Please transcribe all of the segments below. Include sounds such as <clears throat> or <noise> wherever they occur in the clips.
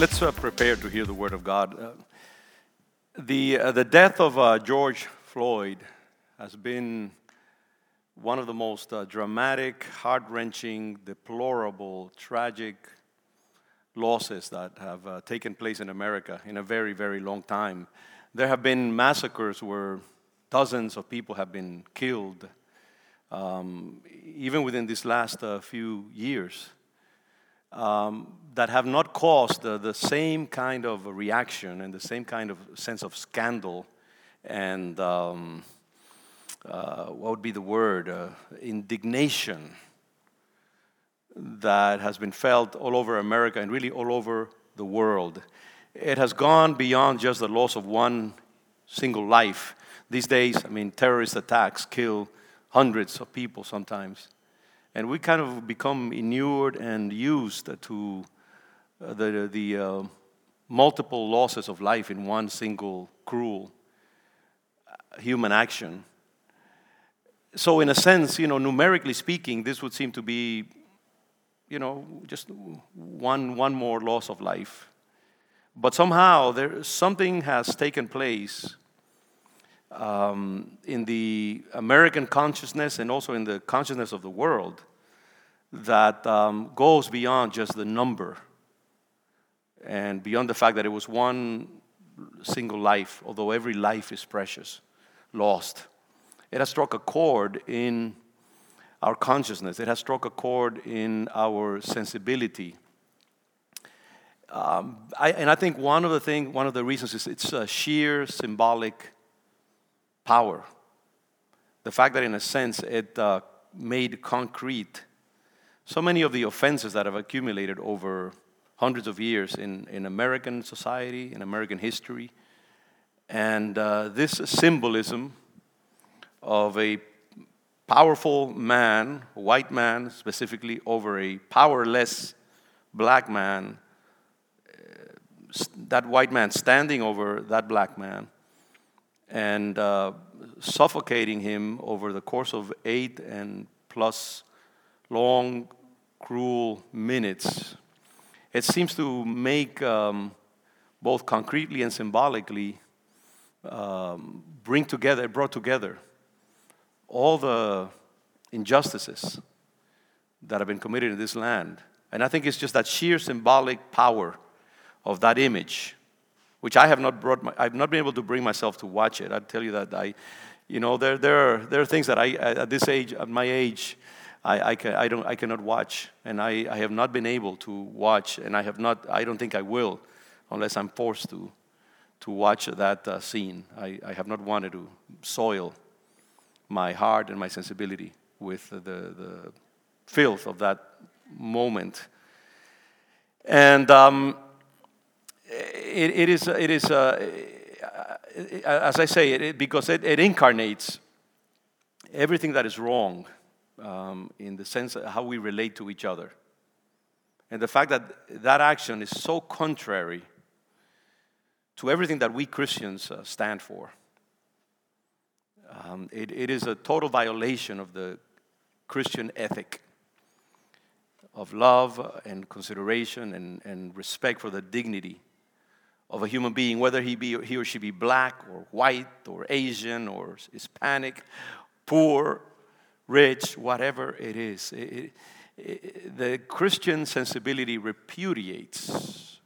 Let's uh, prepare to hear the word of God. Uh, the, uh, the death of uh, George Floyd has been one of the most uh, dramatic, heart wrenching, deplorable, tragic losses that have uh, taken place in America in a very, very long time. There have been massacres where dozens of people have been killed, um, even within these last few years um, that have not caused the, the same kind of reaction and the same kind of sense of scandal and um, uh, what would be the word? Uh, indignation that has been felt all over America and really all over the world. It has gone beyond just the loss of one single life. These days, I mean, terrorist attacks kill hundreds of people sometimes. And we kind of become inured and used to uh, the, the uh, multiple losses of life in one single cruel uh, human action. So, in a sense, you know, numerically speaking, this would seem to be, you know, just one, one more loss of life. But somehow, there, something has taken place um, in the American consciousness and also in the consciousness of the world that um, goes beyond just the number and beyond the fact that it was one single life, although every life is precious, lost. It has struck a chord in our consciousness, it has struck a chord in our sensibility. Um, I, and I think one of the thing, one of the reasons is it's a sheer symbolic power. The fact that, in a sense, it uh, made concrete so many of the offenses that have accumulated over hundreds of years in, in American society, in American history. And uh, this symbolism of a powerful man, white man specifically, over a powerless black man, uh, that white man standing over that black man and uh, suffocating him over the course of eight and plus long, cruel minutes it seems to make um, both concretely and symbolically um, bring together, brought together all the injustices that have been committed in this land. And I think it's just that sheer symbolic power of that image, which I have not brought, my, I've not been able to bring myself to watch it. I tell you that I, you know, there, there, are, there are things that I, at this age, at my age, I, I, can, I, don't, I cannot watch, and I, I have not been able to watch, and I have not, I don't think I will, unless I'm forced to, to watch that uh, scene. I, I have not wanted to soil my heart and my sensibility with the, the filth of that moment. And um, it, it is, it is uh, as I say, it, because it, it incarnates everything that is wrong um, in the sense of how we relate to each other. And the fact that that action is so contrary to everything that we Christians uh, stand for. Um, it, it is a total violation of the Christian ethic of love and consideration and, and respect for the dignity of a human being, whether he, be, he or she be black or white or Asian or Hispanic, poor rich, whatever it is. It, it, the Christian sensibility repudiates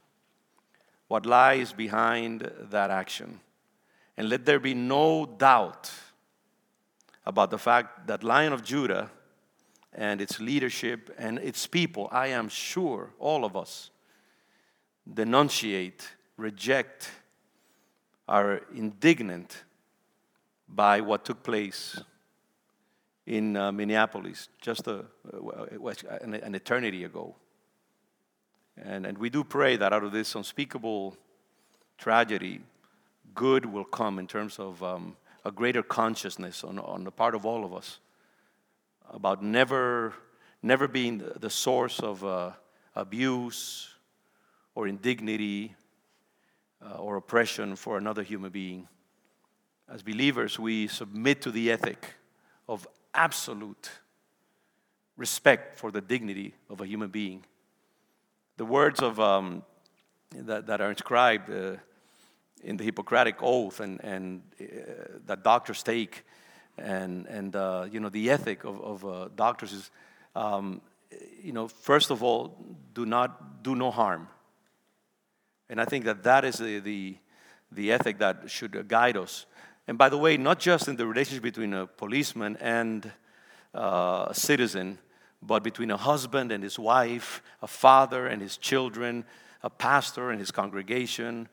what lies behind that action. And let there be no doubt about the fact that Lion of Judah and its leadership and its people, I am sure all of us denunciate, reject, are indignant by what took place in uh, Minneapolis just a, an, an, eternity ago. And, and we do pray that out of this unspeakable tragedy, good will come in terms of um, a greater consciousness on, on the part of all of us about never, never being the source of uh, abuse or indignity uh, or oppression for another human being. As believers, we submit to the ethic of absolute respect for the dignity of a human being. The words of um, that, that are inscribed uh, in the Hippocratic Oath and, and uh, that doctors take, and, and uh, you know, the ethic of, of uh, doctors is, um, you know, first of all, do not do no harm. And I think that that is the, the, the ethic that should guide us. And by the way, not just in the relationship between a policeman and uh, a citizen, but between a husband and his wife, a father and his children, a pastor and his congregation,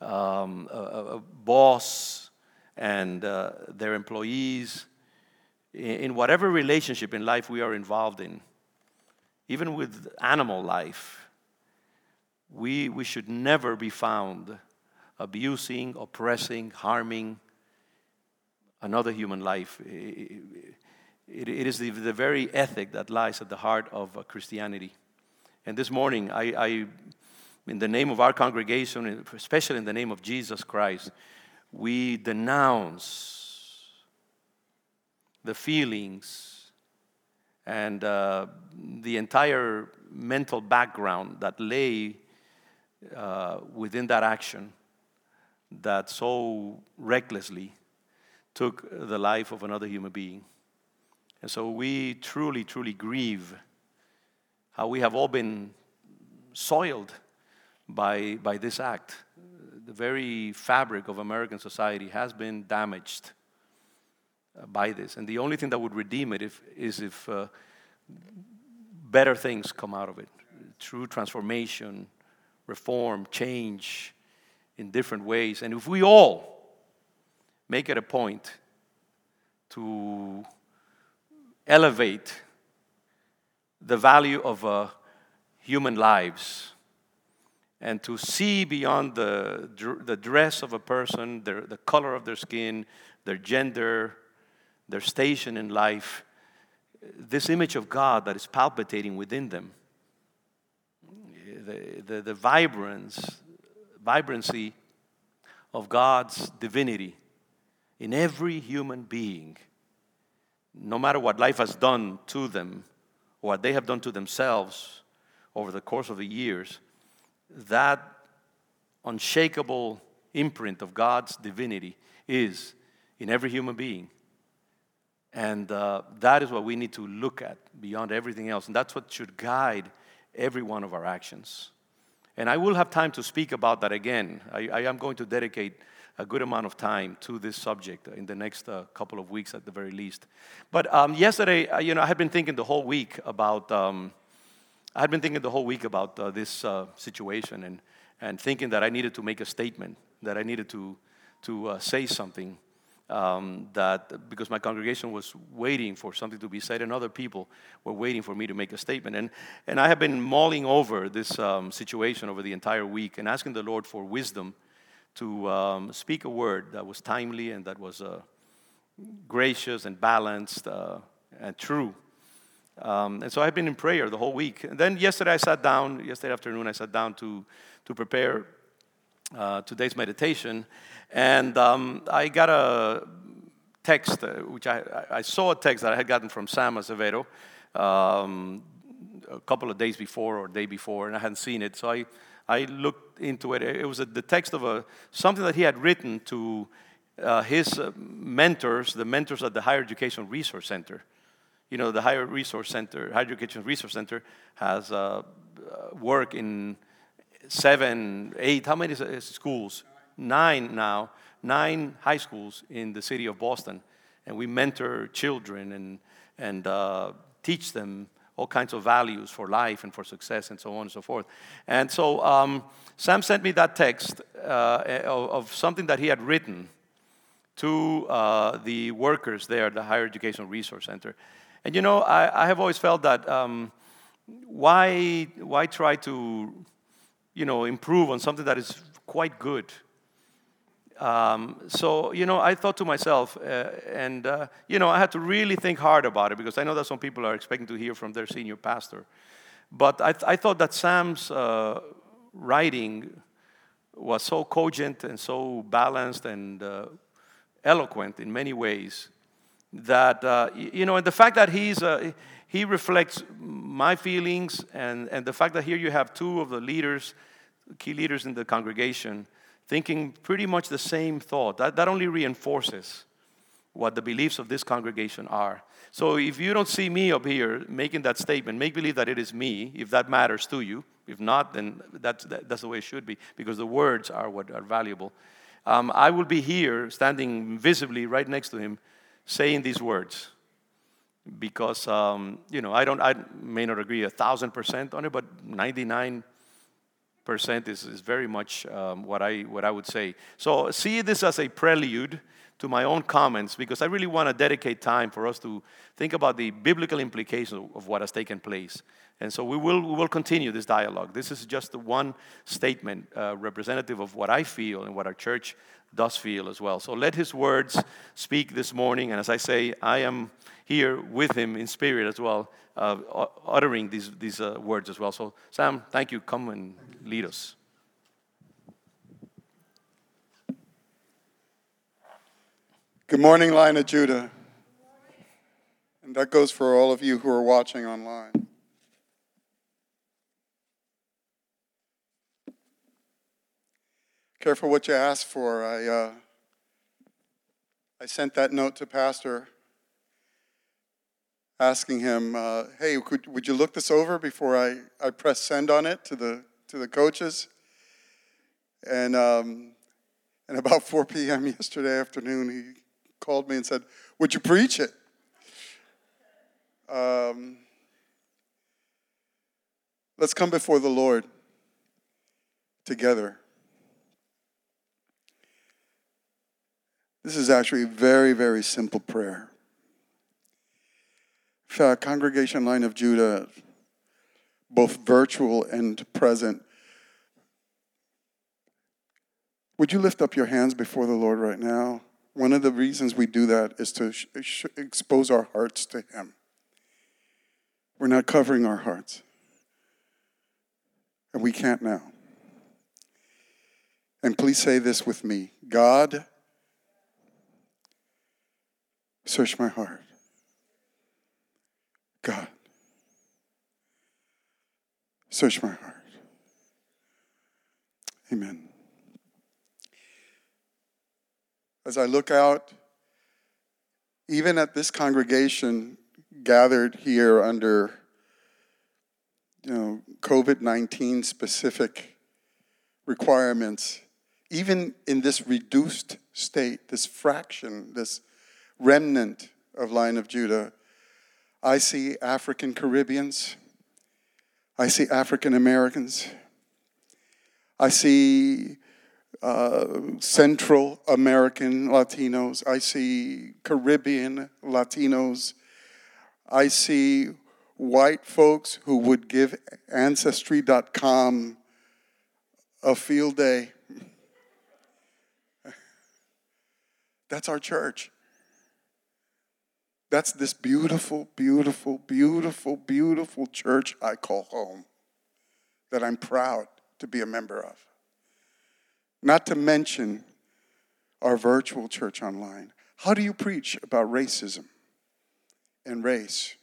um, a, a, boss and uh, their employees, in, in whatever relationship in life we are involved in, even with animal life, we, we should never be found abusing, oppressing, harming another human life. It, it, is the, the very ethic that lies at the heart of uh, Christianity. And this morning, I, I in the name of our congregation, especially in the name of Jesus Christ, we denounce the feelings and uh, the entire mental background that lay uh, within that action that so recklessly took the life of another human being. And so we truly, truly grieve how we have all been soiled by, by this act. The very fabric of American society has been damaged uh, by this. And the only thing that would redeem it if, is if uh, better things come out of it true transformation, reform, change in different ways. And if we all make it a point to elevate the value of uh, human lives and to see beyond the, the dress of a person, their, the color of their skin, their gender, their station in life, this image of God that is palpitating within them, the, the, the vibrance, vibrancy of God's divinity in every human being, no matter what life has done to them or what they have done to themselves over the course of the years that unshakable imprint of God's divinity is in every human being. And uh, that is what we need to look at beyond everything else. And that's what should guide every one of our actions. And I will have time to speak about that again. I, I am going to dedicate a good amount of time to this subject in the next uh, couple of weeks at the very least. But um, yesterday, uh, you know, I had been thinking the whole week about. Um, I had been thinking the whole week about uh, this uh, situation and, and thinking that I needed to make a statement, that I needed to, to uh, say something. Um, that because my congregation was waiting for something to be said, and other people were waiting for me to make a statement. And, and I have been mulling over this um, situation over the entire week and asking the Lord for wisdom to um, speak a word that was timely and that was uh, gracious and balanced uh, and true. Um, and so I've been in prayer the whole week. And then yesterday I sat down, yesterday afternoon, I sat down to, to prepare uh, today's meditation. And um, I got a text, uh, which I, I saw a text that I had gotten from Sam Acevedo um, a couple of days before or day before, and I hadn't seen it. So I, I looked into it. It was a, the text of a, something that he had written to uh, his uh, mentors, the mentors at the Higher Education Resource Center you know, the Higher Resource Center, Higher Education Resource Center has uh, work in seven, eight, how many schools? Nine now, nine high schools in the city of Boston. And we mentor children and, and uh, teach them all kinds of values for life and for success and so on and so forth. And so um, Sam sent me that text uh, of, of, something that he had written to uh, the workers there at the Higher Education Resource Center. And you know, I, I have always felt that um, why, why try to, you know, improve on something that is quite good? Um, so, you know, I thought to myself, uh, and, uh, you know, I had to really think hard about it because I know that some people are expecting to hear from their senior pastor. But I, th- I thought that Sam's uh, writing was so cogent and so balanced and uh, eloquent in many ways that, uh, you know, and the fact that he's, uh, he reflects my feelings, and, and the fact that here you have two of the leaders key leaders in the congregation, thinking pretty much the same thought. That, that only reinforces what the beliefs of this congregation are. So if you don't see me up here making that statement, make believe that it is me, if that matters to you. If not, then that's, that's the way it should be, because the words are what are valuable. Um, I will be here, standing visibly right next to him, saying these words. Because, um, you know, I, don't, I may not agree a thousand percent on it, but 99 percent is, is very much um, what, I, what I would say. So see this as a prelude to my own comments because I really want to dedicate time for us to think about the biblical implications of what has taken place. And so we will, we will continue this dialogue. This is just one statement uh, representative of what I feel and what our church does feel as well. So let his words speak this morning. And as I say, I am here with him in spirit as well, uh, uttering these, these uh, words as well. So, Sam, thank you. Come and lead us. Good morning, Lion of Judah. And that goes for all of you who are watching online. Careful what you ask for. I, uh, I sent that note to Pastor asking him, uh, hey, could, would you look this over before I, I press send on it to the, to the coaches? And, um, and <laughs> about 4 p.m. yesterday afternoon, he called me and said, Would you preach it? Um, let's come before the Lord together. This is actually a very, very simple prayer. fact, Congregation Lion of Judah, both virtual and present, would you lift up your hands before the Lord right now? One of the reasons we do that is to sh- sh- expose our hearts to Him. We're not covering our hearts. And we can't now. And please say this with me God, search my heart. God, search my heart. Amen. as I look out, even at this congregation gathered here under you know, COVID 19 specific requirements, even in this reduced state, this fraction, this remnant of Lion of Judah, I see African Caribbeans, I see African Americans, I see uh, Central American Latinos, I see Caribbean Latinos, I see white folks who would give Ancestry.com a field day. <laughs> That's our church. That's this beautiful, beautiful, beautiful, beautiful church I call home that I'm proud to be a member of. Not to mention our virtual church online. How do you preach about racism and race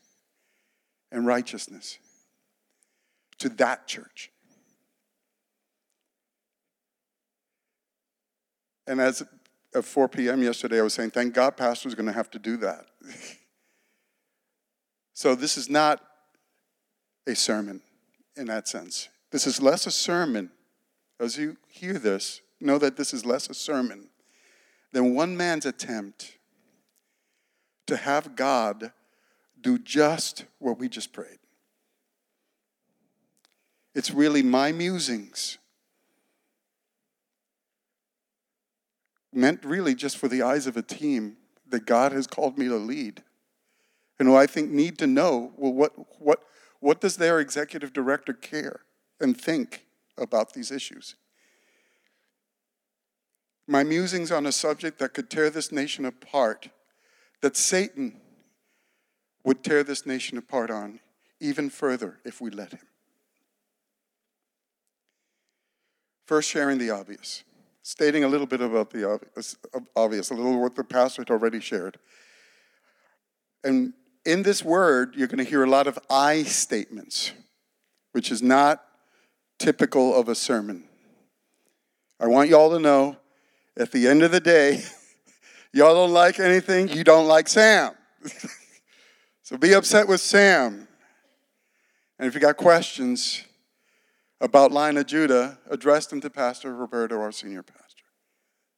and righteousness to that church? And as at 4 p.m. yesterday, I was saying, thank God pastor's going to have to do that. <laughs> so this is not a sermon in that sense. This is less a sermon as you hear this know that this is less a sermon than one man's attempt to have God do just what we just prayed. It's really my musings, meant really just for the eyes of a team that God has called me to lead. And who I think need to know well, what, what, what does their executive director care and think about these issues? my musings on a subject that could tear this nation apart, that Satan would tear this nation apart on even further if we let him. First, sharing the obvious, stating a little bit about the obvious, uh, obvious, a little what the pastor had already shared. And in this word, you're going to hear a lot of I statements, which is not typical of a sermon. I want y'all to know at the end of the day, <laughs> y'all don't like anything, you don't like Sam. <laughs> so be upset with Sam. And if you got questions about Line of Judah, address them to Pastor Roberto, our senior pastor.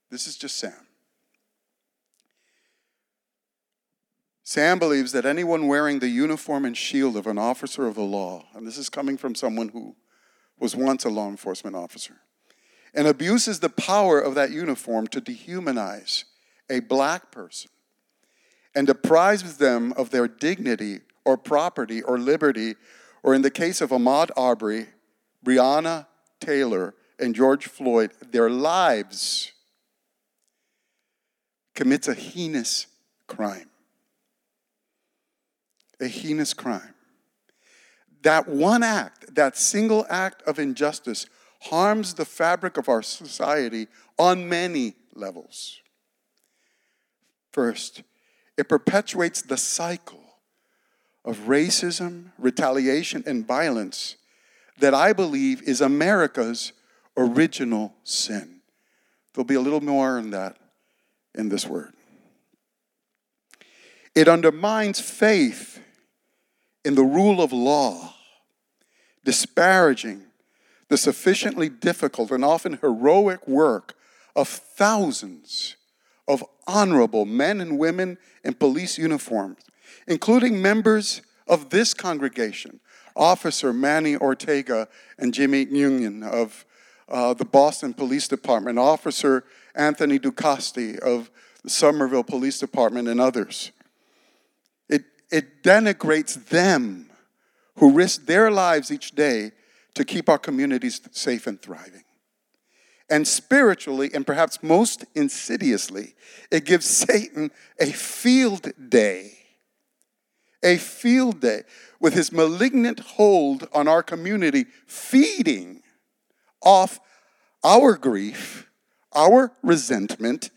This is just Sam. Sam believes that anyone wearing the uniform and shield of an officer of the law, and this is coming from someone who was once a law enforcement officer, and abuses the power of that uniform to dehumanize a black person and deprives them of their dignity or property or liberty, or in the case of Ahmaud Arbery, Breonna Taylor, and George Floyd, their lives, commits a heinous crime a heinous crime. That one act, that single act of injustice, harms the fabric of our society on many levels. First, it perpetuates the cycle of racism, retaliation, and violence that I believe is America's original sin. There'll be a little more on that in this word. It undermines faith in the rule of law, disparaging the sufficiently difficult and often heroic work of thousands of honorable men and women in police uniforms, including members of this congregation, Officer Manny Ortega and Jimmy Nguyen of uh, the Boston Police Department, Officer Anthony Ducasti of the Somerville Police Department, and others it denigrates them who risk their lives each day to keep our communities safe and thriving. And spiritually, and perhaps most insidiously, it gives Satan a field day. A field day with his malignant hold on our community, feeding off our grief, our resentment,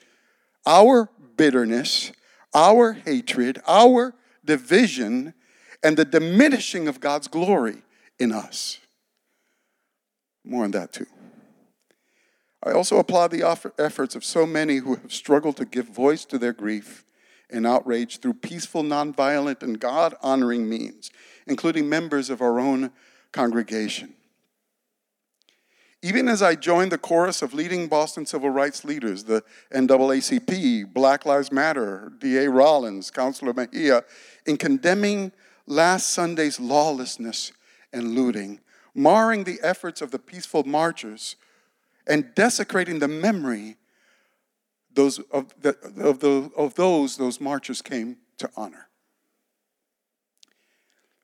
our bitterness, our hatred, our division and the diminishing of God's glory in us. More on that too. I also applaud the efforts of so many who have struggled to give voice to their grief and outrage through peaceful, nonviolent, and God honoring means, including members of our own congregation. Even as I joined the chorus of leading Boston civil rights leaders, the NAACP, Black Lives Matter, D.A. Rollins, Councilor Mejia, in condemning last Sunday's lawlessness and looting, marring the efforts of the peaceful marchers, and desecrating the memory those of, the, of, the, of those those marchers came to honor.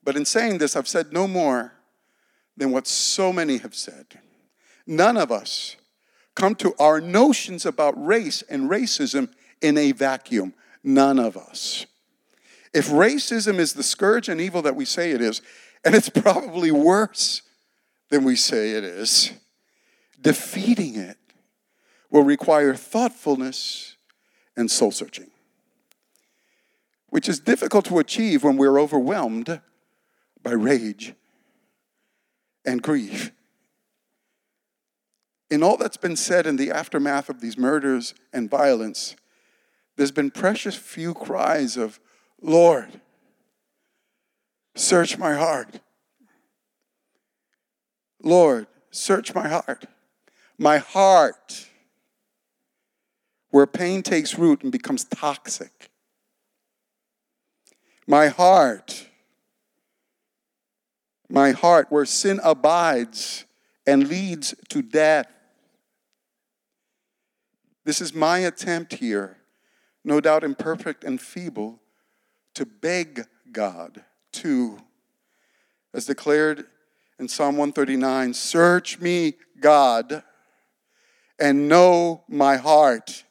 But in saying this, I've said no more than what so many have said. None of us come to our notions about race and racism in a vacuum. None of us. If racism is the scourge and evil that we say it is, and it's <laughs> probably worse than we say it is, defeating it will require thoughtfulness and soul searching, which is difficult to achieve when we're overwhelmed by rage and grief in all that's been said in the aftermath of these murders and violence, there's been precious few cries of, Lord, search my heart. Lord, search my heart. My heart, where pain takes root and becomes toxic. My heart, my heart, where sin abides and leads to death. This is my attempt here, no doubt imperfect and feeble, to beg God to, as declared in Psalm 139, search me, God, and know my heart.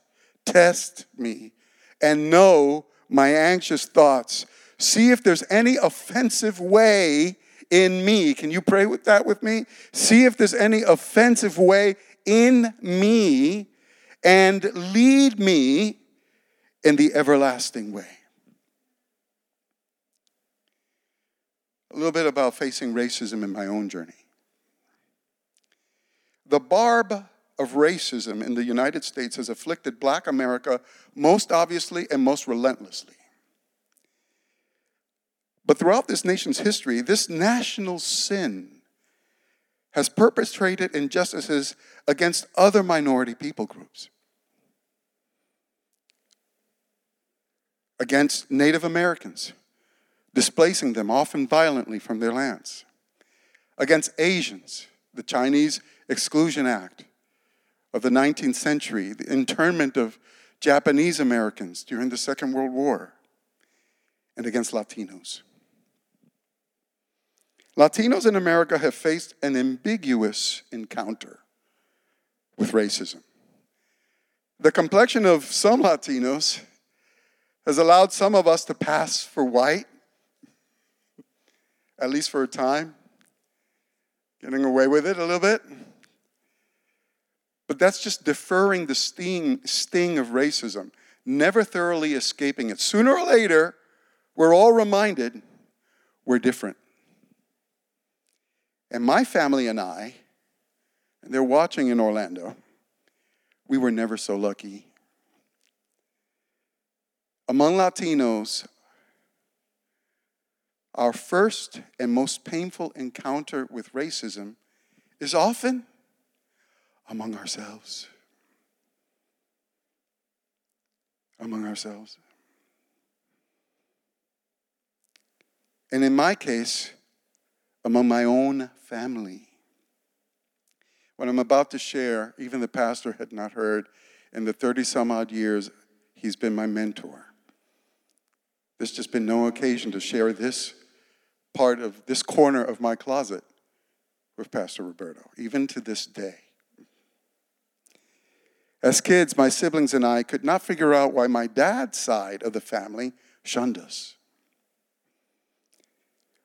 Test me and know my anxious thoughts. See if there's any offensive way in me. Can you pray with that with me? See if there's any offensive way in me and lead me in the everlasting way. A little bit about facing racism in my own journey. The barb of racism in the United States has afflicted black America most obviously and most relentlessly. But throughout this nation's history, this national sin has perpetrated injustices against other minority people groups. Against Native Americans, displacing them often violently from their lands. Against Asians, the Chinese Exclusion Act of the 19th century, the internment of Japanese Americans during the Second World War, and against Latinos. Latinos in America have faced an ambiguous encounter with racism. The complexion of some Latinos has allowed some of us to pass for white, at least for a time, getting away with it a little bit. But that's just deferring the sting, sting of racism, never thoroughly escaping it. Sooner or later, we're all reminded we're different. And my family and I, and they're watching in Orlando, we were never so lucky. Among Latinos, our first and most painful encounter with racism is often among ourselves. Among ourselves. And in my case, among my own family. What I'm about to share, even the pastor had not heard in the 30 some odd years he's been my mentor. There's just been no occasion to share this part of this corner of my closet with Pastor Roberto, even to this day. As kids, my siblings and I could not figure out why my dad's side of the family shunned us.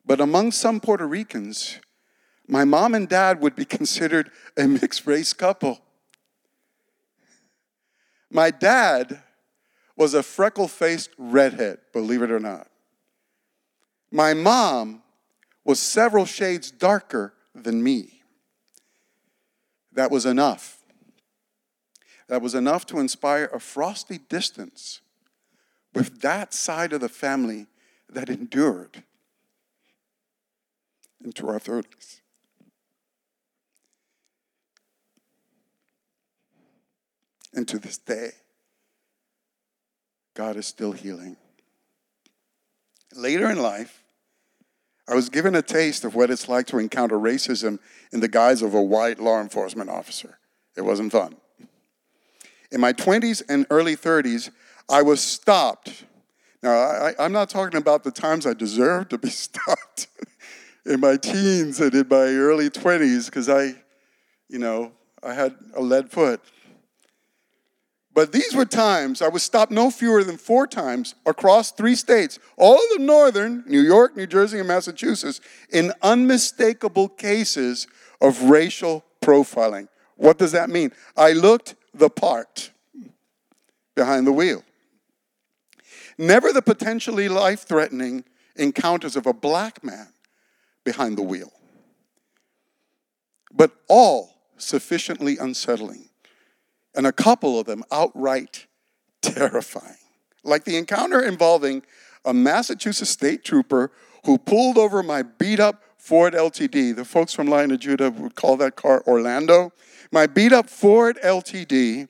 But among some Puerto Ricans, my mom and dad would be <laughs> considered a mixed race couple. My dad was a freckle faced redhead, believe it or not. My mom was several shades darker than me. That was enough. That was enough to inspire a frosty distance with that side of the family that endured into our 30s. And to this day, God is still healing. Later in life, I was given a taste of what it's like to encounter racism in the guise of a white law enforcement officer. It wasn't fun. In my 20s and early 30s, I was stopped. Now, I, am not talking about the times I deserved to be <laughs> stopped in my teens and in my early 20s because I, you know, I had a lead foot. But these were times I was stopped no fewer than four times across three states, all of the northern, New York, New Jersey, and Massachusetts, in unmistakable cases of racial profiling. What does that mean? I looked the part behind the wheel. Never the potentially life threatening encounters of a black man behind the wheel. But all sufficiently unsettling, and a couple of them outright terrifying. Like the encounter involving a Massachusetts state trooper who pulled over my beat up Ford LTD. The folks from Lion of Judah would call that car Orlando. My beat up Ford LTD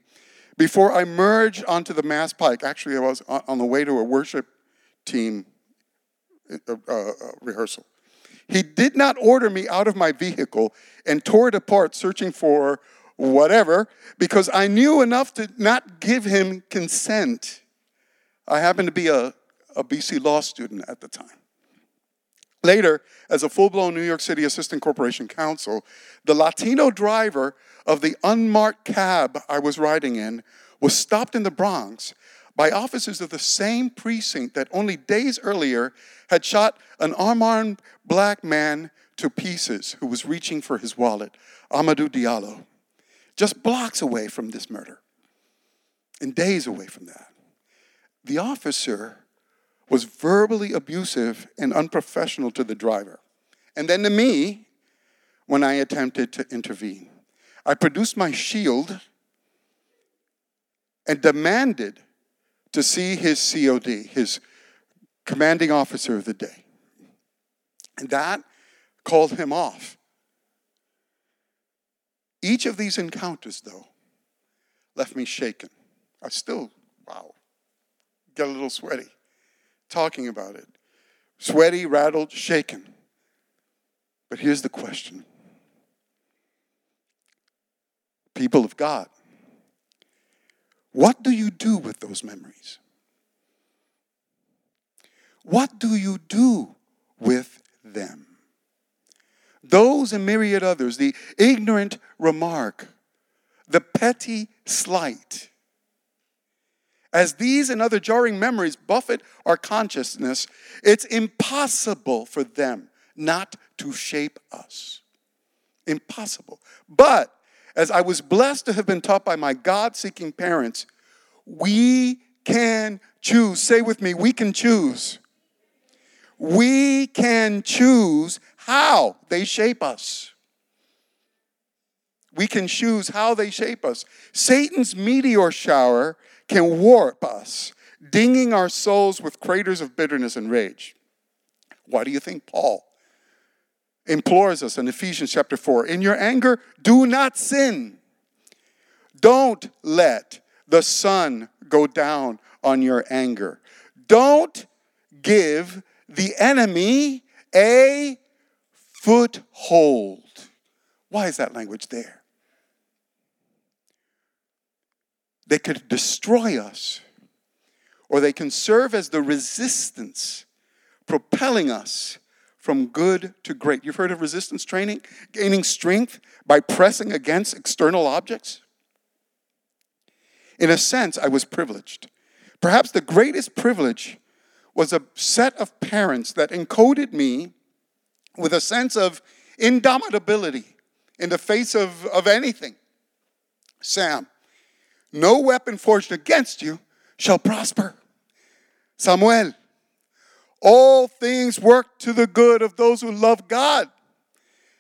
before I merged onto the Mass Pike. Actually, I was on the way to a worship team uh, uh, rehearsal. He did not order me out of my vehicle and tore it apart searching for whatever because I knew enough to not give him consent. I happened to be a, a BC law student at the time. Later, as a full blown New York City Assistant Corporation Counsel, the Latino driver of the unmarked cab I was riding in was stopped in the Bronx by officers of the same precinct that only days earlier had shot an unarmed black man to pieces who was reaching for his wallet, Amadou Diallo, just blocks away from this murder and days away from that. The officer was verbally abusive and unprofessional to the driver, and then to me when I attempted to intervene. I produced my shield and demanded to see his COD, his commanding officer of the day. And that called him off. Each of these encounters, though, left me shaken. I still, wow, get a little sweaty talking about it. Sweaty, rattled, shaken. But here's the question People of God, what do you do with those memories? What do you do with them? Those and myriad others, the ignorant remark, the petty slight. As these and other jarring memories buffet our consciousness, it's impossible for them not to shape us. Impossible. But as I was blessed to have been taught by my God seeking parents, we can choose. Say with me, we can choose. We can choose how they shape us. We can choose how they shape us. Satan's meteor shower can warp us, dinging our souls with craters of bitterness and rage. Why do you think Paul implores us in Ephesians chapter 4 In your anger, do not sin. Don't let the sun go down on your anger. Don't give the enemy a foothold. Why is that language there? They could destroy us, or they can serve as the resistance, propelling us from good to great. You've heard of resistance training? Gaining strength by pressing against external objects? In a sense, I was privileged. Perhaps the greatest privilege was a set of parents that encoded me with a sense of indomitability in the face of, of anything. Sam, no weapon forged against you shall prosper. Samuel, all things work to the good of those who love God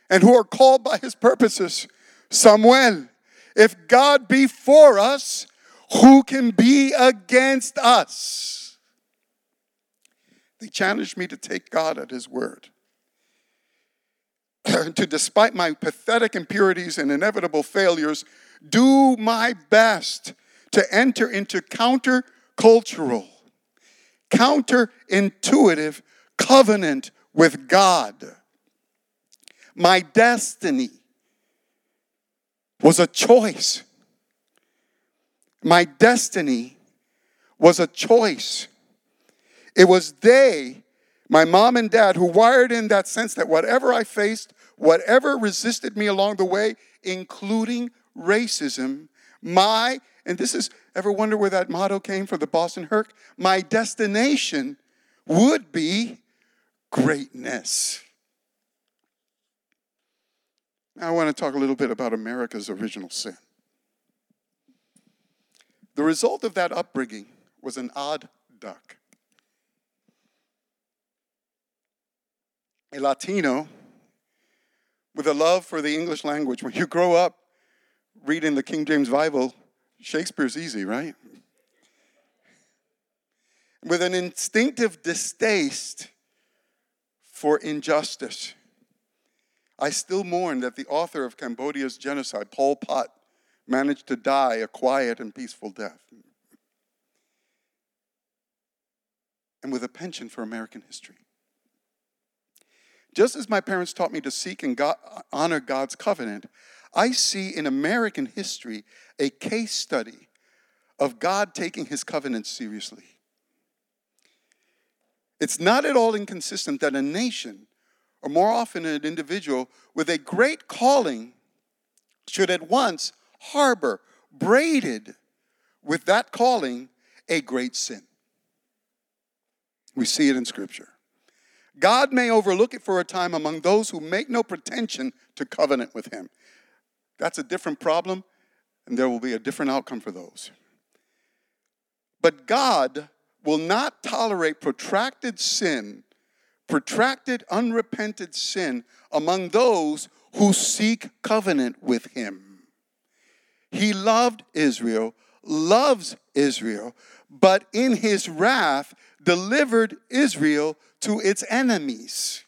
and who are called by his purposes. Samuel, if God be for us, who can be against us? They challenged me to take God at his word. <clears throat> to, despite my pathetic impurities and inevitable failures, do my best to enter into counter-cultural counterintuitive covenant with God. My destiny was a choice. My destiny was a choice. It was they, my mom and dad, who wired in that sense that whatever I faced, whatever resisted me along the way, including racism, my, and this is Ever wonder where that motto came from the Boston HERC? My destination would be greatness. Now, I want to talk a little bit about America's original sin. The result of that upbringing was an odd duck. A Latino with a love for the English language. When you grow up reading the King James Bible, Shakespeare's easy, right? With an instinctive distaste for injustice. I still mourn that the author of Cambodia's genocide, Pol Pot, managed to die a quiet and peaceful death. And with a penchant for American history. Just as my parents taught me to seek and God, honor God's covenant, I see in American history a case study of God taking his covenant seriously. It's not at all inconsistent that a nation, or more often an individual, with a great calling should at once harbor, braided with that calling, a great sin. We see it in Scripture. God may overlook it for a time among those who make no pretension to covenant with Him. That's a different problem, and there will be a different outcome for those. But God will not tolerate protracted sin, protracted, unrepented sin among those who seek covenant with Him. He loved Israel, loves Israel, but in his wrath delivered Israel to its enemies.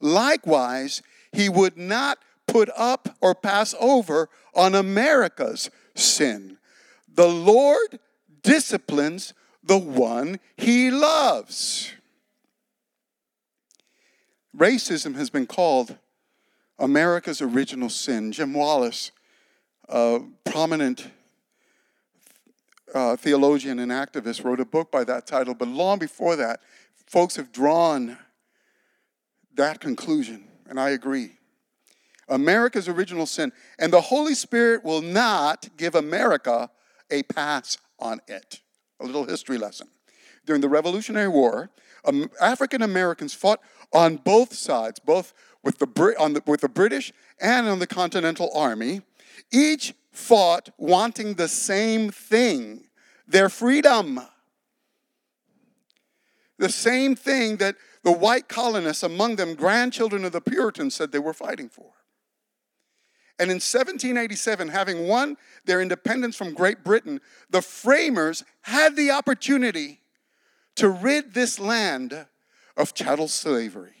Likewise, he would not put up or pass over on America's sin. The Lord disciplines the one he loves. Racism has been called America's original sin. Jim Wallis, a prominent uh, theologian and activist, wrote a book by that title, but long before that, folks have drawn that conclusion, and I agree. America's original sin, and the Holy Spirit will not give America a pass on it. A little history lesson. During the Revolutionary War, um, African Americans fought on both sides, both with the, the, with the British and on the Continental Army. Each fought wanting the same thing their freedom. The same thing that the white colonists, among them grandchildren of the Puritans, said they were fighting for. And in 1787, having won their independence from Great Britain, the framers had the opportunity to rid this land of chattel slavery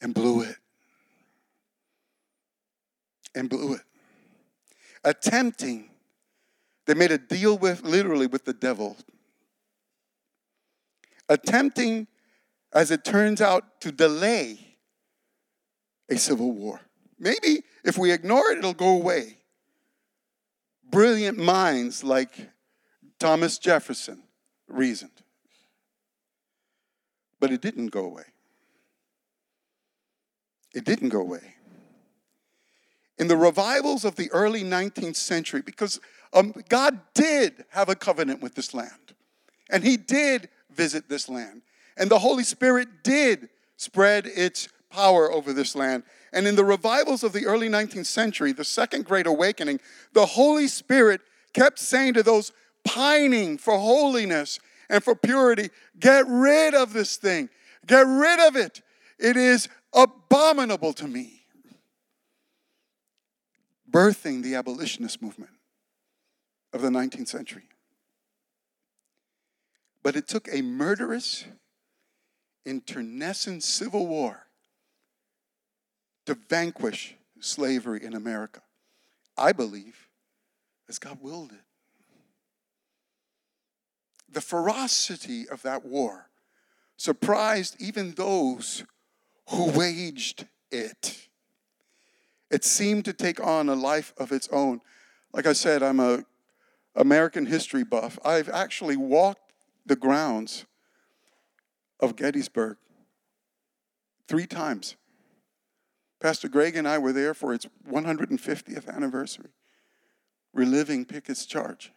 and blew it. And blew it. Attempting, they made a deal with, literally, with the devil. Attempting, as it turns out, to delay a civil war. Maybe if we ignore it, it'll go away. Brilliant minds like Thomas Jefferson reasoned. But it didn't go away. It didn't go away. In the revivals of the early 19th century, because um, God did have a covenant with this land, and He did visit this land, and the Holy Spirit did spread its power over this land. And in the revivals of the early 19th century, the Second Great Awakening, the Holy Spirit kept saying to those pining for holiness and for purity, get rid of this thing, get rid of it. It is abominable to me. Birthing the abolitionist movement of the 19th century. But it took a murderous, internecine civil war to vanquish slavery in America. I believe as God willed it. The ferocity of that war surprised even those who waged it. It seemed to take on a life of its own. Like I said, I'm a American history buff. I've actually walked the grounds of Gettysburg three times. Pastor Greg and I were there for its 150th anniversary, reliving Pickett's charge.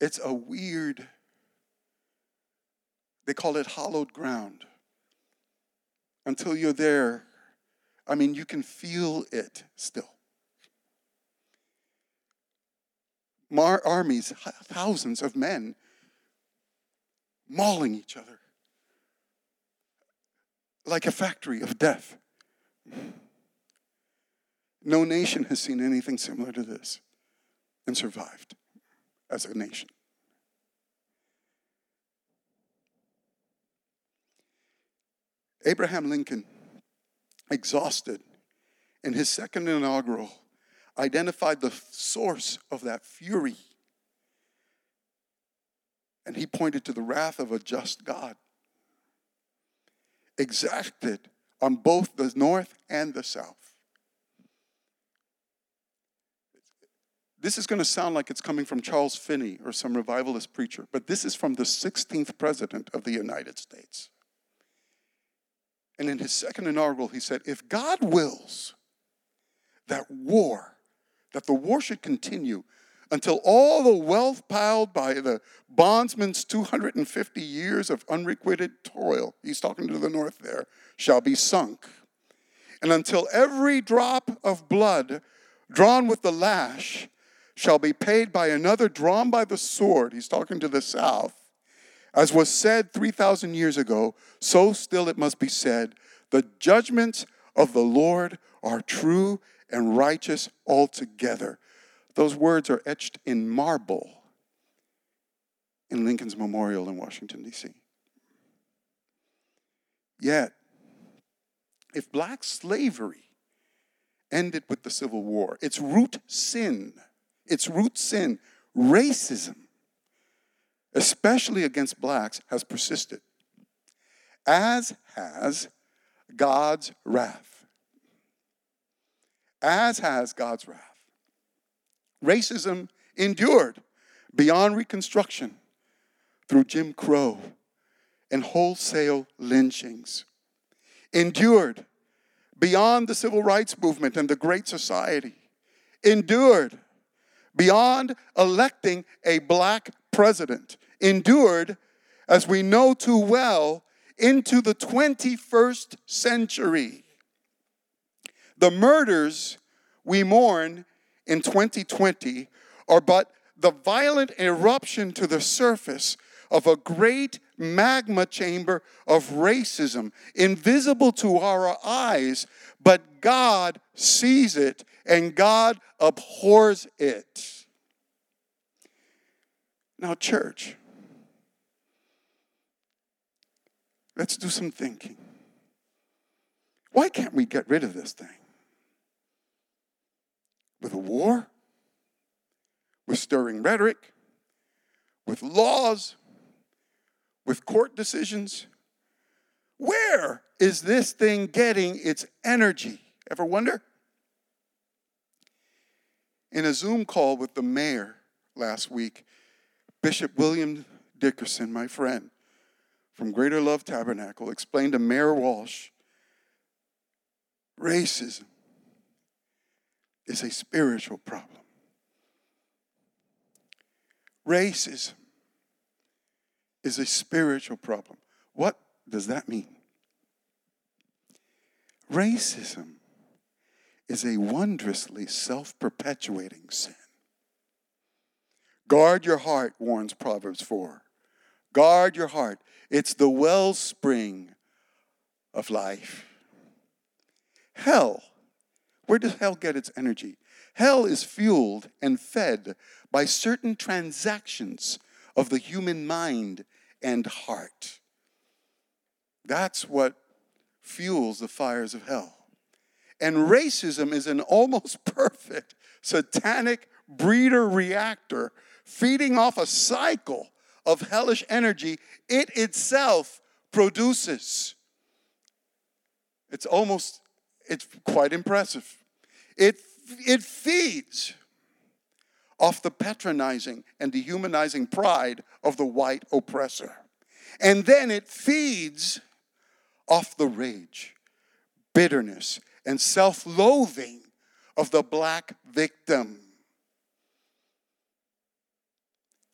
It's a weird, they call it hallowed ground. Until you're there, I mean, you can feel it still. Mar- armies, thousands of men mauling each other like a factory of death. No nation has seen anything similar to this and survived as a nation. Abraham Lincoln, exhausted in his second inaugural, identified the source of that fury. And he pointed to the wrath of a just God, exacted on both the north and the south. This is going to sound like it's coming from Charles Finney or some revivalist preacher, but this is from the 16th president of the United States. And in his second inaugural, he said, If God wills that war, that the war should continue until all the wealth piled by the bondsman's 250 years of unrequited toil, he's talking to the north there, shall be sunk. And until every drop of blood drawn with the lash shall be paid by another drawn by the sword, he's talking to the south, as was said 3,000 years ago, so still it must be said the judgments of the Lord are true and righteous altogether. Those words are etched in marble in Lincoln's Memorial in Washington, D.C. Yet, if black slavery ended with the Civil War, its root sin, its root sin, racism, especially against blacks, has persisted, as has God's wrath. As has God's wrath. Racism endured beyond reconstruction through Jim Crow and wholesale lynchings, endured beyond the civil rights movement and the Great Society, endured beyond electing a black president, endured, as we know too well, into the 21st century. The murders we mourn in 2020 are but the violent eruption to the surface of a great magma chamber of racism, invisible to our eyes, but God sees it and God abhors it. Now, church, let's do some thinking. Why can't we get rid of this thing? With a war? With stirring rhetoric? With laws? with court decisions. Where is this thing getting its energy? Ever wonder? In a Zoom call with the mayor last week, Bishop William Dickerson, my friend from Greater Love Tabernacle, explained to Mayor Walsh racism is a spiritual problem. Racism is a spiritual problem. What does that mean? Racism is a wondrously self perpetuating sin. Guard your heart, warns Proverbs 4. Guard your heart. It's the wellspring of life. Hell, where does hell get its energy? Hell is fueled and fed by certain transactions of the human mind and heart. That's what fuels the fires of hell. And racism is an almost <laughs> perfect satanic breeder reactor feeding off a cycle of hellish energy it itself produces. It's almost, it's quite impressive. It, it feeds off the patronizing and dehumanizing pride of the white oppressor. And then it feeds off the rage, bitterness, and self loathing of the black victim.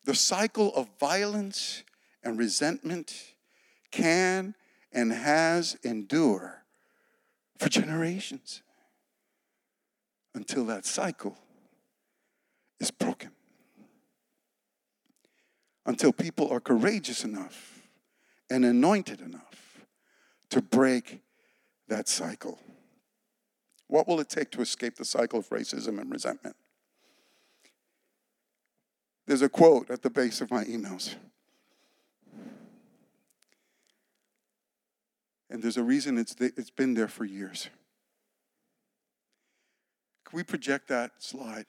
The cycle of violence and resentment can and has endured for generations until that cycle is broken. Until people are courageous enough and anointed enough to break that cycle. What will it take to escape the cycle of racism and resentment? There's a quote at the base of my emails. And there's a reason it's, it's been there for years. Can we project that slide?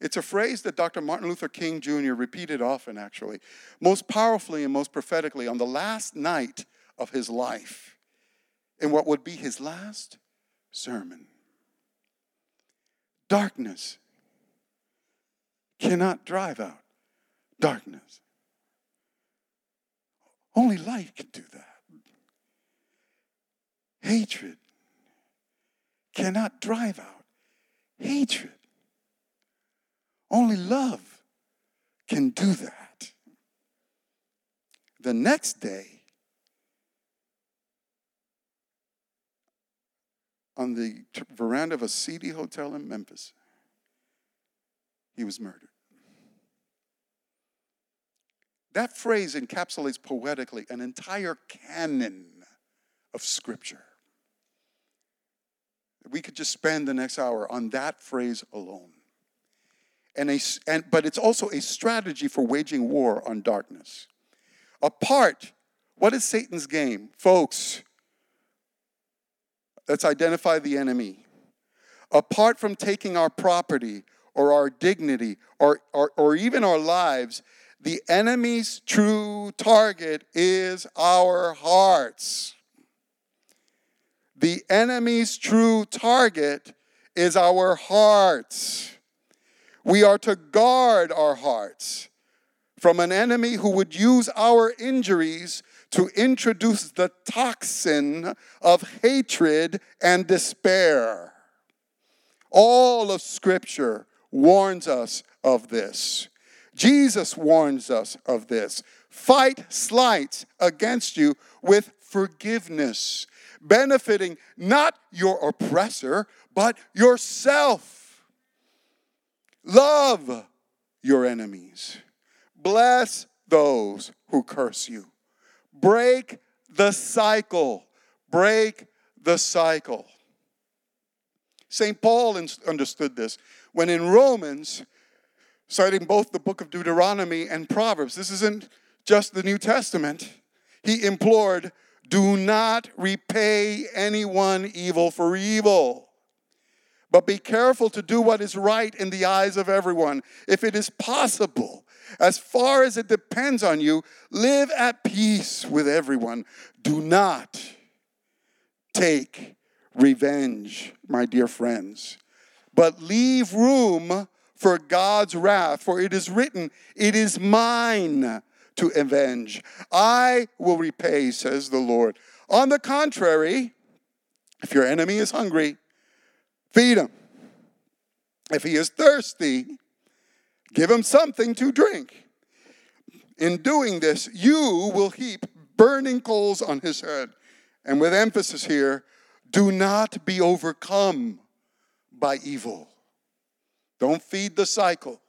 It's a phrase that Dr. Martin Luther King Jr. repeated often, actually, most powerfully and most prophetically on the last night of his life, in what would be his last sermon. Darkness cannot drive out darkness. Only light can do that. Hatred cannot drive out hatred. Only love can do that. The next day, on the veranda of a seedy hotel in Memphis, he was murdered. That phrase encapsulates poetically an entire canon of Scripture. We could just spend the next hour on that phrase alone. And a, and, but it's also a strategy for waging war on darkness. Apart, what is Satan's game? Folks, let's identify the enemy. Apart from taking our property or our dignity or, or, or even our lives, the enemy's true target is our hearts. The enemy's true target is our hearts. We are to guard our hearts from an enemy who would use our injuries to introduce the toxin of hatred and despair. All of Scripture warns us of this. Jesus warns us of this. Fight slights against you with forgiveness, benefiting not your oppressor, but yourself. Love your enemies. Bless those who curse you. Break the cycle. Break the cycle. St. Paul understood this when in Romans, citing both the book of Deuteronomy and Proverbs, this isn't just the New Testament, he implored, Do not repay anyone evil for evil. But be careful to do what is right in the eyes of everyone. If it is possible, as far as it depends on you, live at peace with everyone. Do not take revenge, my dear friends, but leave room for God's wrath, for it is written, It is mine to avenge. I will repay, says the Lord. On the contrary, if your enemy is hungry, feed him. If he is thirsty, give him something to drink. In doing this, you will heap burning coals on his head. And with emphasis here, do not be overcome by evil. Don't feed the cycle,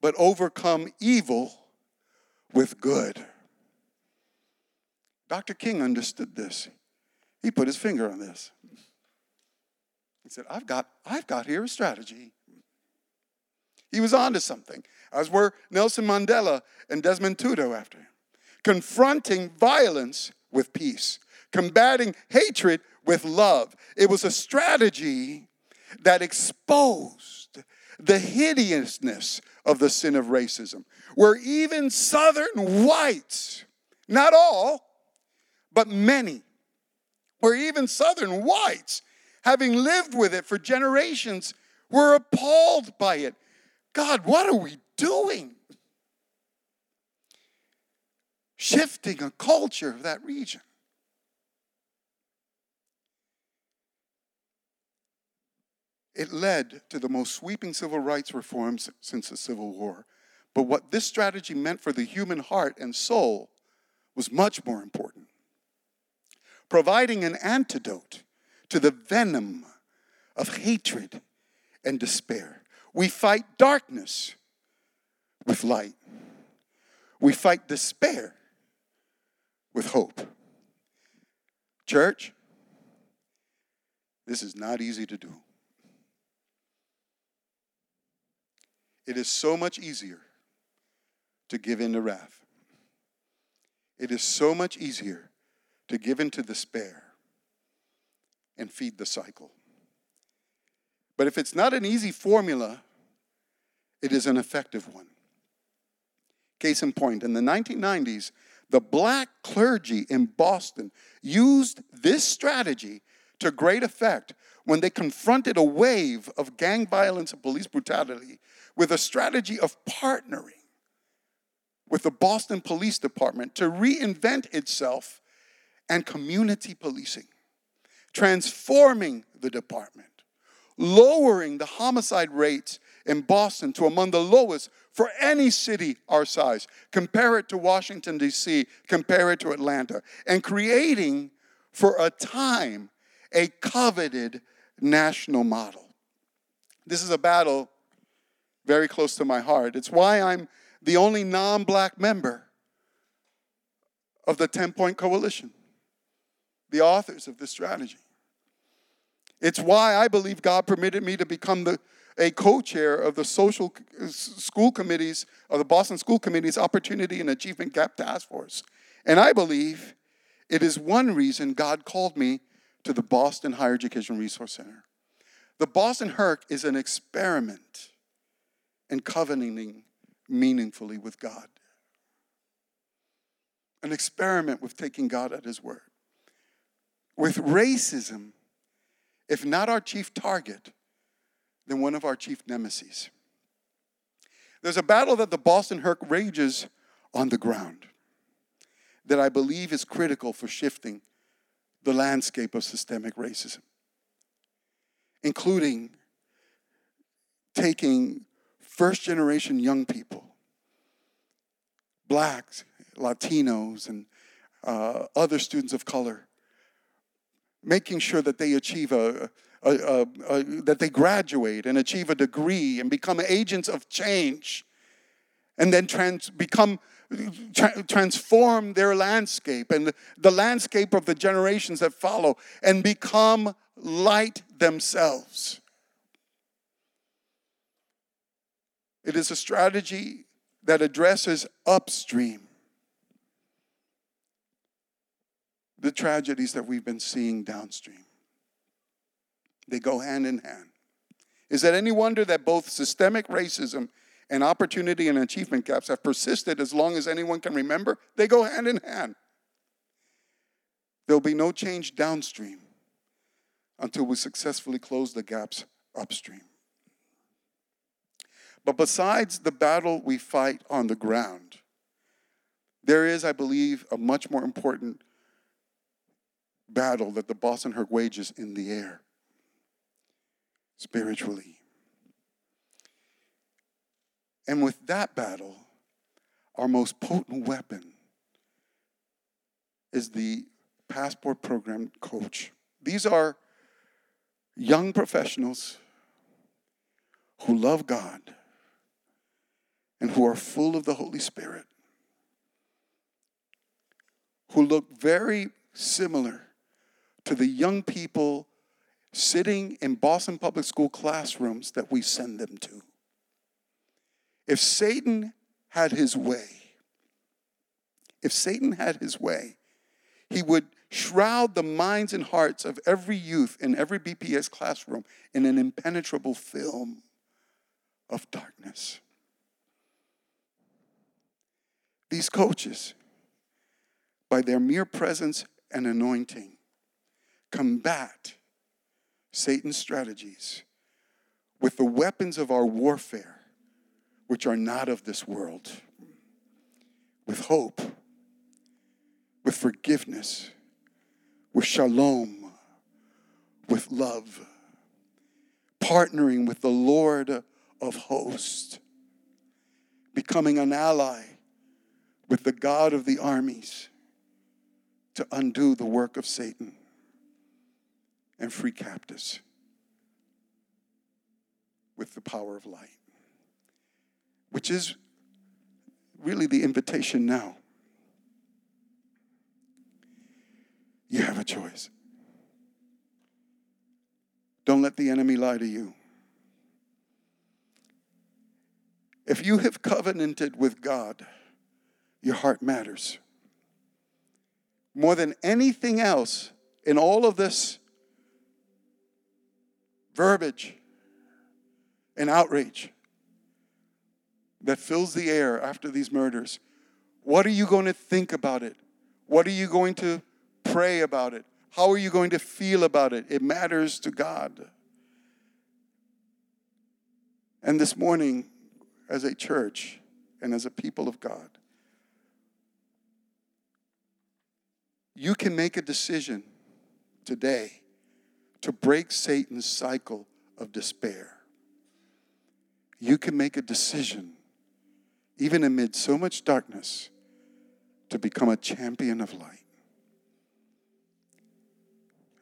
but overcome evil with good. Dr. King understood this. He put his finger on this. He said, I've got, I've got here a strategy. He was onto something, as were Nelson Mandela and Desmond Tutu after him. Confronting violence with peace, combating hatred with love. It was a strategy that exposed the hideousness of the sin of racism, where even Southern whites, not all, but many, where even Southern whites, having lived with it for generations, were appalled by it. God, what are we doing? Shifting a culture of that region. It led to the most sweeping civil rights reforms since the Civil War. But what this strategy meant for the human heart and soul was much more important. Providing an antidote to the venom of hatred and despair. We fight darkness with light. We fight despair with hope. Church, this is not easy to do. It is so much easier to give in to wrath. It is so much easier to give in to despair and feed the cycle. But if it's not an easy formula, it is an effective one. Case in point, in the 1990s, the black clergy in Boston used this strategy to great effect when they confronted a wave of gang violence and police brutality with a strategy of partnering with the Boston Police Department to reinvent itself and community policing, transforming the department, lowering the homicide rates in Boston to among the lowest for any city our size. Compare it to Washington, D.C., compare it to Atlanta, and creating for a time a coveted national model. This is a battle very close to my heart. It's why I'm the only non black member of the 10 Point Coalition, the authors of this strategy. It's why I believe God permitted me to become the, a co chair of the social school committees of the Boston School Committee's Opportunity and Achievement Gap Task Force. And I believe it is one reason God called me to the Boston Higher Education Resource Center. The Boston HERC is an experiment in covenanting meaningfully with God, an experiment with taking God at His word. With racism, if not our chief target, then one of our chief nemesis. There's a battle that the Boston HERC rages on the ground that I believe is critical for shifting the landscape of systemic racism, including taking first generation young people, blacks, Latinos, and uh, other students of color, making sure that they achieve a, a, a, a, that they graduate and achieve a degree and become agents of change and then trans, become tra- transform their landscape and the landscape of the generations that follow and become light themselves it is a strategy that addresses upstream the tragedies that we've been seeing downstream. They go hand in hand. Is it any wonder that both systemic racism and opportunity and achievement gaps have persisted as long as anyone can remember? They go hand in hand. There'll be no change downstream until we successfully close the gaps upstream. But besides the battle we fight on the ground, there is, I believe, a much more important battle that the Boston HERC wages in the air spiritually. And with that battle, our most potent weapon is the passport program coach. These are young professionals who love God and who are full of the Holy Spirit, who look very similar to the young people sitting in Boston Public School classrooms that we send them to. If Satan had his way, if Satan had his way, he would shroud the minds and hearts of every youth in every BPS classroom in an impenetrable film of darkness. These coaches, by their mere presence and anointing, combat Satan's strategies with the weapons of our warfare, which are not of this world, with hope, with forgiveness, with shalom, with love, partnering with the Lord of hosts, becoming an ally with the God of the armies to undo the work of Satan and free captives with the power of light, which is really the invitation now. You have a choice. Don't let the enemy lie to you. If you have covenanted with God, your heart matters. More than anything else in all of this verbiage and outrage that fills the air after these murders, what are you going to think about it? What are you going to pray about it? How are you going to feel about it? It matters to God. And this morning, as a church and as a people of God, you can make a decision today to break Satan's cycle of despair. You can make a decision, even amid so much darkness, to become a champion of light.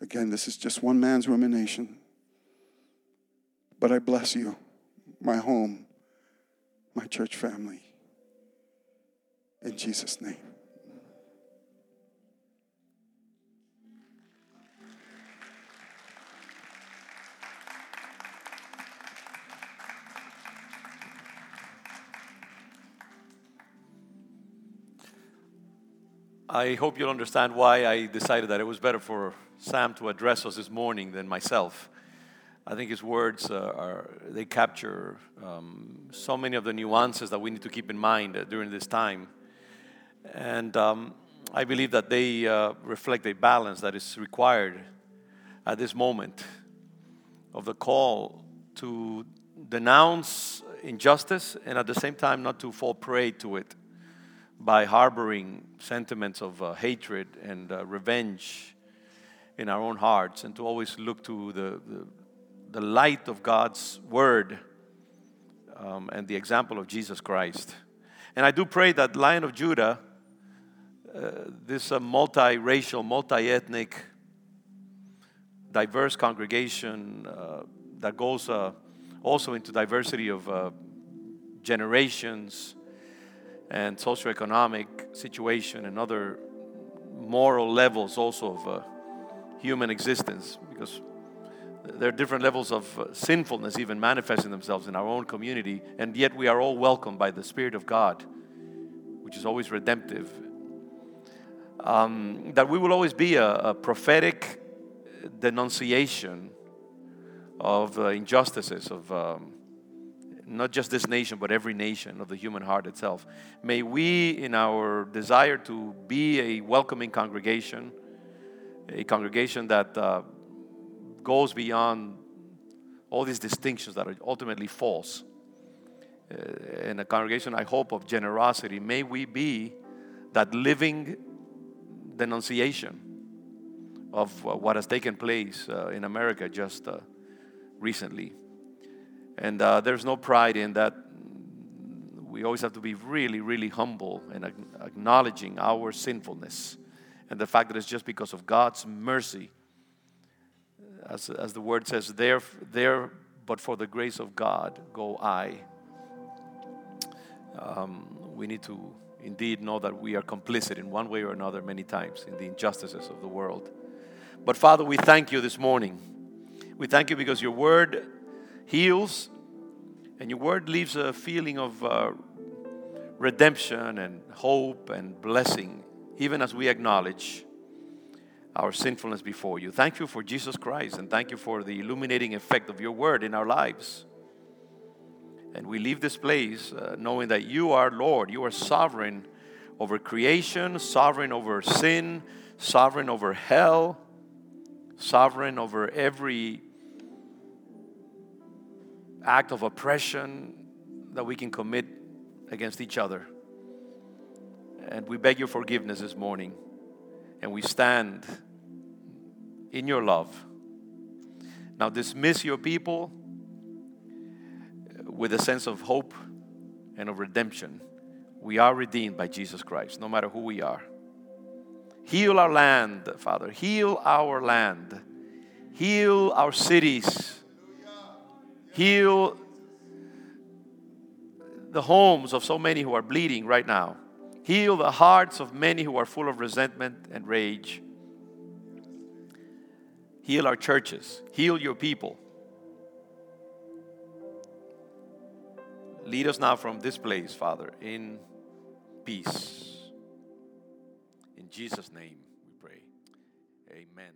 Again, this is just one man's rumination. But I bless you, my home, my church family. In Jesus' name. I hope you'll understand why I decided that it was better for Sam to address us this morning than myself. I think his words uh, are they capture um, so many of the nuances that we need to keep in mind uh, during this time, and um, I believe that they uh, reflect a balance that is required at this moment of the call to denounce injustice and at the same time not to fall prey to it by harboring sentiments of uh, hatred and uh, revenge in our own hearts and to always look to the, the, the light of God's word um, and the example of Jesus Christ. And I do pray that Lion of Judah, uh, this uh, multiracial, multi ethnic, diverse congregation uh, that goes uh, also into diversity of uh, generations and socioeconomic situation and other moral levels also of uh, human existence because there are different levels of uh, sinfulness even manifesting themselves in our own community and yet we are all welcomed by the spirit of god which is always redemptive. Um, that we will always be a, a prophetic denunciation of uh, injustices, of um, not just this nation, but every nation, of the human heart itself. May we, in our desire to be a welcoming congregation, a congregation that uh, goes beyond all these distinctions that are ultimately false, uh, and a congregation, I hope, of generosity, may we be that living denunciation of uh, what has taken place uh, in America just uh, recently. And uh, there's no pride in that. We always have to be really, really humble and acknowledging our sinfulness and the fact that it's just because of God's mercy. As, as the word says, there, there, but for the grace of God go I. Um, we need to indeed know that we are complicit in one way or another many times in the injustices of the world. But Father, we thank you this morning. We thank you because your word heals and your word leaves a feeling of uh, redemption and hope and blessing, even as we acknowledge our sinfulness before you. Thank you for Jesus Christ and thank you for the illuminating effect of your word in our lives. And we leave this place uh, knowing that you are Lord, you are sovereign over creation, sovereign over sin, sovereign over hell sovereign over every act of oppression that we can commit against each other. And we beg your forgiveness this morning. And we stand in your love. Now, dismiss your people with a sense of hope and of redemption. We are redeemed by Jesus Christ, no matter who we are. Heal our land, Father. Heal our land. Heal our cities. Heal the homes of so many who are bleeding right now. Heal the hearts of many who are full of resentment and rage. Heal our churches. Heal your people. Lead us now from this place, Father, in peace. In Jesus' name we pray. Amen.